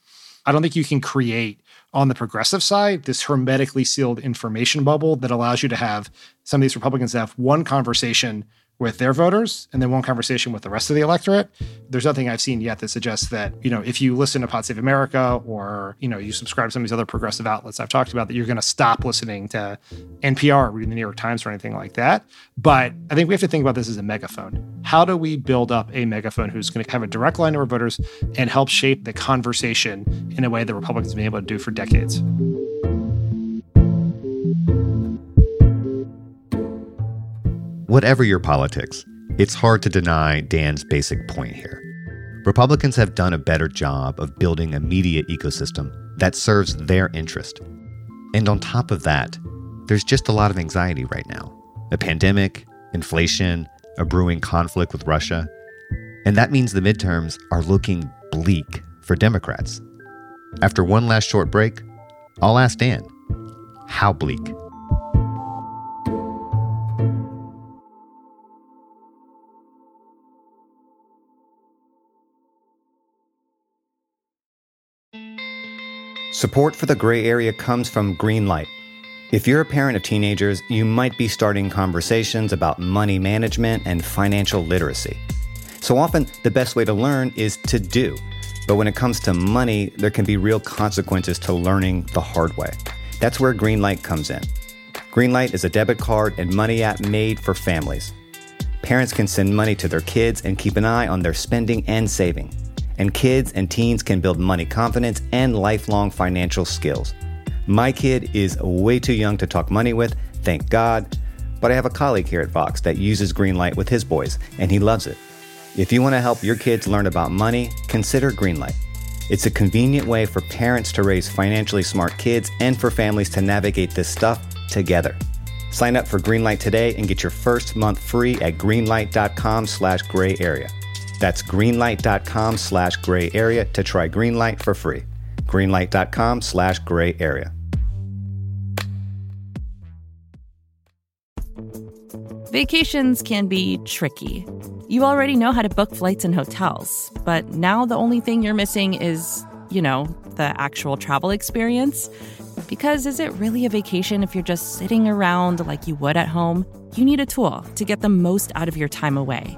I don't think you can create on the progressive side this hermetically sealed information bubble that allows you to have some of these Republicans have one conversation with their voters and then one conversation with the rest of the electorate. There's nothing I've seen yet that suggests that, you know, if you listen to Pod Save America or, you know, you subscribe to some of these other progressive outlets I've talked about, that you're going to stop listening to NPR or reading the New York Times or anything like that. But I think we have to think about this as a megaphone. How do we build up a megaphone who's going to have a direct line to our voters and help shape the conversation in a way that Republicans have been able to do for decades? Whatever your politics, it's hard to deny Dan's basic point here. Republicans have done a better job of building a media ecosystem that serves their interest. And on top of that, there's just a lot of anxiety right now a pandemic, inflation, a brewing conflict with Russia. And that means the midterms are looking bleak for Democrats. After one last short break, I'll ask Dan how bleak? Support for the gray area comes from Greenlight. If you're a parent of teenagers, you might be starting conversations about money management and financial literacy. So often, the best way to learn is to do. But when it comes to money, there can be real consequences to learning the hard way. That's where Greenlight comes in. Greenlight is a debit card and money app made for families. Parents can send money to their kids and keep an eye on their spending and saving. And kids and teens can build money confidence and lifelong financial skills. My kid is way too young to talk money with, thank God, but I have a colleague here at Vox that uses Greenlight with his boys, and he loves it. If you want to help your kids learn about money, consider Greenlight. It's a convenient way for parents to raise financially smart kids and for families to navigate this stuff together. Sign up for Greenlight today and get your first month free at greenlight.com slash gray area. That's greenlight.com slash gray area to try Greenlight for free. Greenlight.com slash gray area. Vacations can be tricky. You already know how to book flights and hotels, but now the only thing you're missing is, you know, the actual travel experience. Because is it really a vacation if you're just sitting around like you would at home? You need a tool to get the most out of your time away.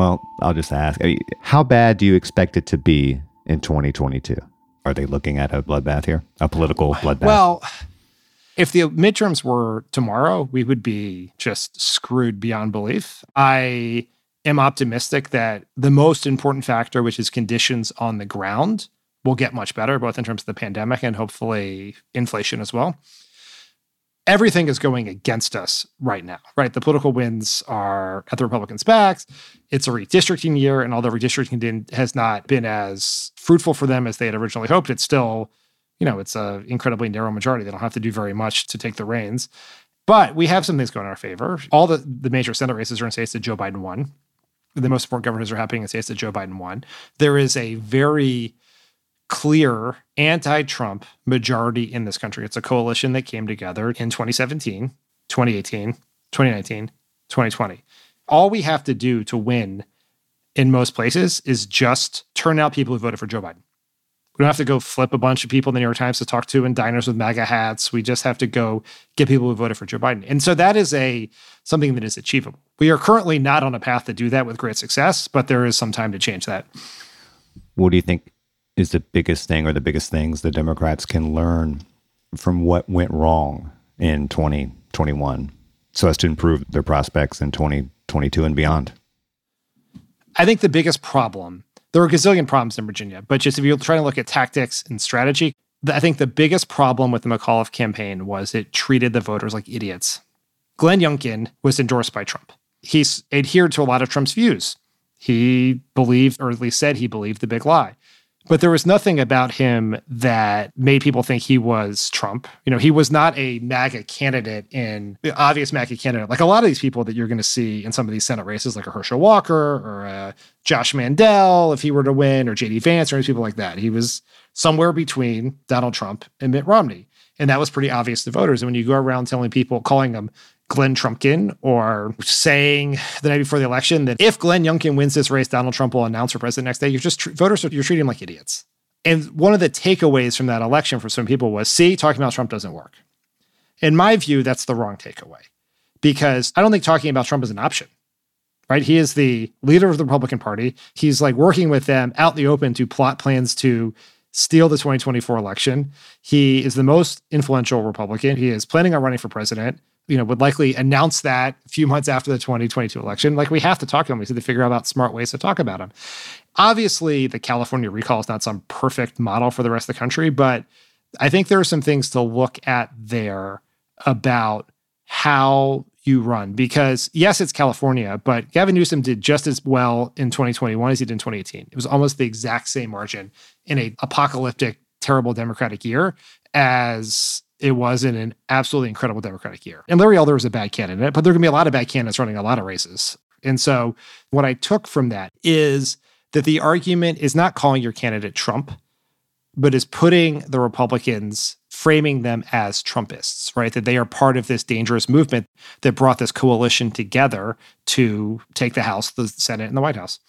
Well, I'll just ask I mean, how bad do you expect it to be in 2022? Are they looking at a bloodbath here? A political bloodbath? Well, if the midterms were tomorrow, we would be just screwed beyond belief. I am optimistic that the most important factor, which is conditions on the ground, will get much better, both in terms of the pandemic and hopefully inflation as well everything is going against us right now, right? The political winds are at the Republicans' backs. It's a redistricting year, and although redistricting has not been as fruitful for them as they had originally hoped, it's still, you know, it's an incredibly narrow majority. They don't have to do very much to take the reins. But we have some things going in our favor. All the, the major Senate races are in states that Joe Biden won. The most important governors are happening in states that Joe Biden won. There is a very clear anti Trump majority in this country. It's a coalition that came together in 2017, 2018, 2019, 2020. All we have to do to win in most places is just turn out people who voted for Joe Biden. We don't have to go flip a bunch of people in the New York Times to talk to in diners with MAGA hats. We just have to go get people who voted for Joe Biden. And so that is a something that is achievable. We are currently not on a path to do that with great success, but there is some time to change that. What do you think is the biggest thing or the biggest things the Democrats can learn from what went wrong in 2021 so as to improve their prospects in 2022 and beyond? I think the biggest problem, there are gazillion problems in Virginia, but just if you're trying to look at tactics and strategy, I think the biggest problem with the McAuliffe campaign was it treated the voters like idiots. Glenn Youngkin was endorsed by Trump. He's adhered to a lot of Trump's views. He believed, or at least said he believed, the big lie. But there was nothing about him that made people think he was Trump. You know, he was not a MAGA candidate in the obvious MAGA candidate. Like a lot of these people that you're going to see in some of these Senate races, like a Herschel Walker or a Josh Mandel, if he were to win, or JD Vance or any people like that. He was somewhere between Donald Trump and Mitt Romney. And that was pretty obvious to voters. And when you go around telling people, calling them Glenn Trumpkin or saying the night before the election that if Glenn Youngkin wins this race, Donald Trump will announce for president next day. You're just voters, you're treating them like idiots. And one of the takeaways from that election for some people was see, talking about Trump doesn't work. In my view, that's the wrong takeaway because I don't think talking about Trump is an option, right? He is the leader of the Republican Party. He's like working with them out in the open to plot plans to steal the 2024 election. He is the most influential Republican. He is planning on running for president you know, would likely announce that a few months after the 2022 election. Like we have to talk to them. We have to figure out smart ways to talk about them. Obviously, the California recall is not some perfect model for the rest of the country, but I think there are some things to look at there about how you run because yes, it's California, but Gavin Newsom did just as well in 2021 as he did in 2018. It was almost the exact same margin in a apocalyptic, terrible Democratic year as it was in an absolutely incredible Democratic year. And Larry Elder was a bad candidate, but there are going to be a lot of bad candidates running a lot of races. And so what I took from that is that the argument is not calling your candidate Trump, but is putting the Republicans, framing them as Trumpists, right? That they are part of this dangerous movement that brought this coalition together to take the House, the Senate, and the White House.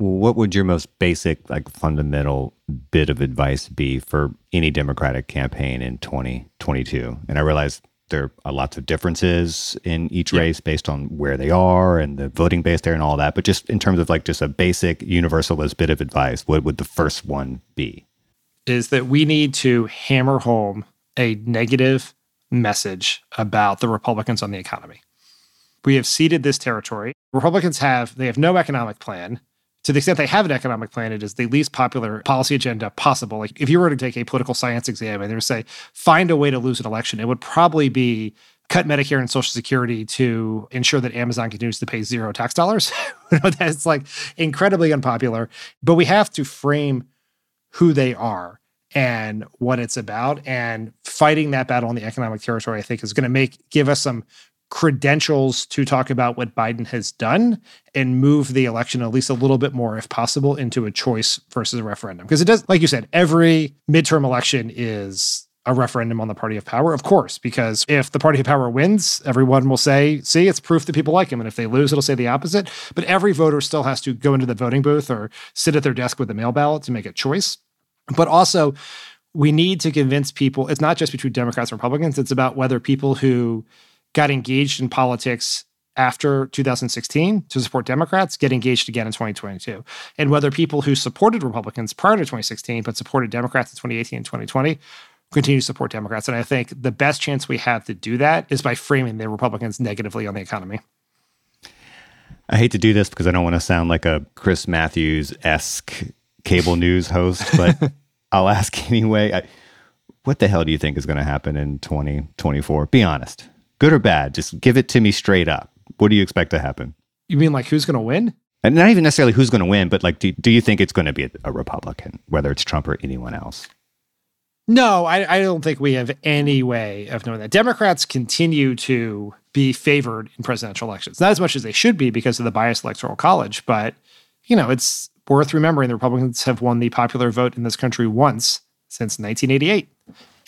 What would your most basic, like fundamental bit of advice be for any Democratic campaign in 2022? And I realize there are lots of differences in each yeah. race based on where they are and the voting base there and all that. But just in terms of like just a basic universalist bit of advice, what would the first one be? Is that we need to hammer home a negative message about the Republicans on the economy. We have ceded this territory. Republicans have they have no economic plan to the extent they have an economic plan, it is the least popular policy agenda possible. Like if you were to take a political science exam and they were say, find a way to lose an election, it would probably be cut Medicare and Social Security to ensure that Amazon continues to pay zero tax dollars. That's like incredibly unpopular. But we have to frame who they are and what it's about. And fighting that battle in the economic territory, I think, is going to make give us some credentials to talk about what Biden has done and move the election at least a little bit more, if possible, into a choice versus a referendum. Because it does, like you said, every midterm election is a referendum on the party of power, of course, because if the party of power wins, everyone will say, see, it's proof that people like him. And if they lose, it'll say the opposite. But every voter still has to go into the voting booth or sit at their desk with a mail ballot to make a choice. But also, we need to convince people it's not just between Democrats and Republicans, it's about whether people who got engaged in politics after 2016 to support Democrats get engaged again in 2022. And whether people who supported Republicans prior to 2016 but supported Democrats in 2018 and 2020 continue to support Democrats. And I think the best chance we have to do that is by framing the Republicans negatively on the economy. I hate to do this because I don't want to sound like a Chris Matthews esque cable news host, but I'll ask anyway. I, what the hell do you think is going to happen in 2024? Be honest. Good or bad? Just give it to me straight up. What do you expect to happen? You mean like who's going to win? And not even necessarily who's going to win, but like, do, do you think it's going to be a, Republican, whether it's Trump or anyone else? No, I, I, don't think we have any way of knowing that. Democrats continue to be favored in presidential elections, not as much as they should be because of the biased electoral college, but you know, it's worth remembering the Republicans have won the popular vote in this country once since 1988.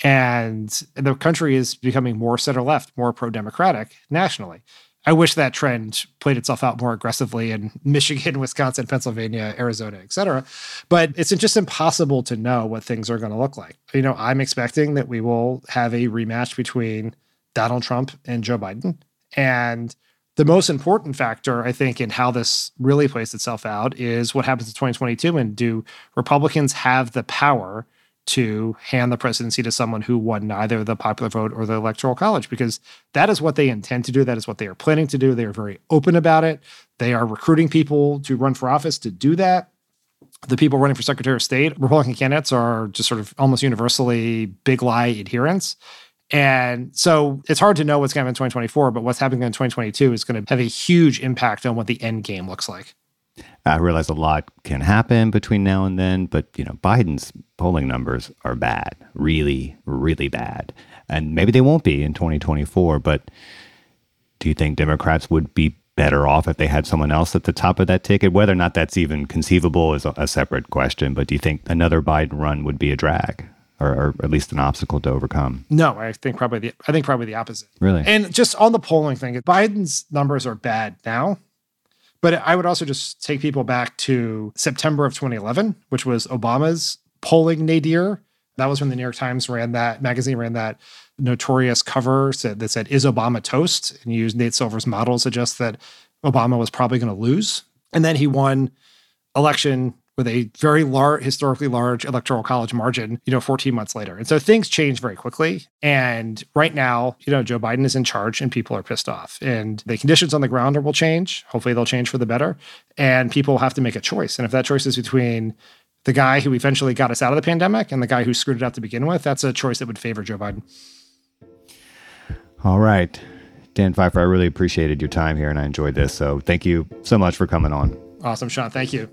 And the country is becoming more center left, more pro democratic nationally. I wish that trend played itself out more aggressively in Michigan, Wisconsin, Pennsylvania, Arizona, et cetera. But it's just impossible to know what things are going to look like. You know, I'm expecting that we will have a rematch between Donald Trump and Joe Biden. And the most important factor, I think, in how this really plays itself out is what happens in 2022. And do Republicans have the power to hand the presidency to someone who won neither the popular vote or the electoral college because that is what they intend to do that is what they are planning to do. They are very open about it. They are recruiting people to run for office to do that. The people running for secretary of state republican candidates are just sort of almost universally big lie adherents. And so it's hard to know what's going to happen in 2024 but what's happening in 2022 is going to have a huge impact on what the end game looks like I realize a lot can happen between now and then, but you know, Biden's polling numbers are bad, really, really bad. And maybe they won't be in 2024, but do you think Democrats would be better off if they had someone else at the top of that ticket? Whether or not that's even conceivable is a, a separate question, but do you think another Biden run would be a drag? Or, or, at least an obstacle to overcome. No, I think probably the I think probably the opposite. Really, and just on the polling thing, Biden's numbers are bad now. But I would also just take people back to September of 2011, which was Obama's polling nadir. That was when the New York Times ran that magazine ran that notorious cover said, that said, "Is Obama toast?" and used Nate Silver's model to suggest that Obama was probably going to lose. And then he won election with a very large, historically large electoral college margin, you know, 14 months later. And so things change very quickly. And right now, you know, Joe Biden is in charge and people are pissed off. And the conditions on the ground will change. Hopefully they'll change for the better. And people have to make a choice. And if that choice is between the guy who eventually got us out of the pandemic and the guy who screwed it up to begin with, that's a choice that would favor Joe Biden. All right. Dan Pfeiffer, I really appreciated your time here and I enjoyed this. So thank you so much for coming on. Awesome, Sean. Thank you.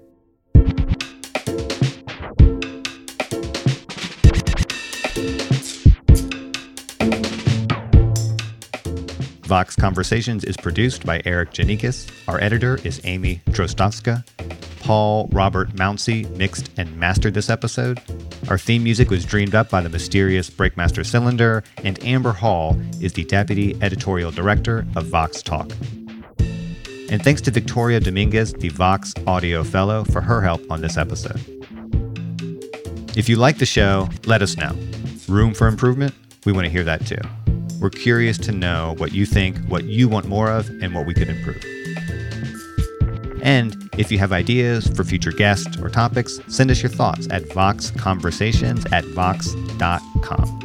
Vox Conversations is produced by Erikk Geannikis. Our editor is Amy Drozdowska. Paul Robert Mounsey mixed and mastered this episode. Our theme music was dreamed up by the mysterious Breakmaster Cylinder, and Amber Hall is the deputy editorial director of Vox Talk. And thanks to Victoria Dominguez, the Vox Audio Fellow, for her help on this episode. If you like the show, let us know. Room for improvement? We want to hear that too. We're curious to know what you think, what you want more of, and what we could improve. And if you have ideas for future guests or topics, send us your thoughts at voxconversations at vox.com.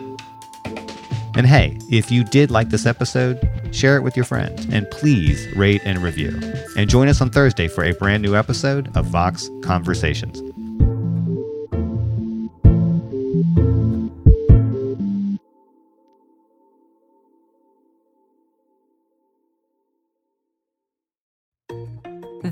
And hey, if you did like this episode, share it with your friends, and please rate and review. And join us on Thursday for a brand new episode of Vox Conversations.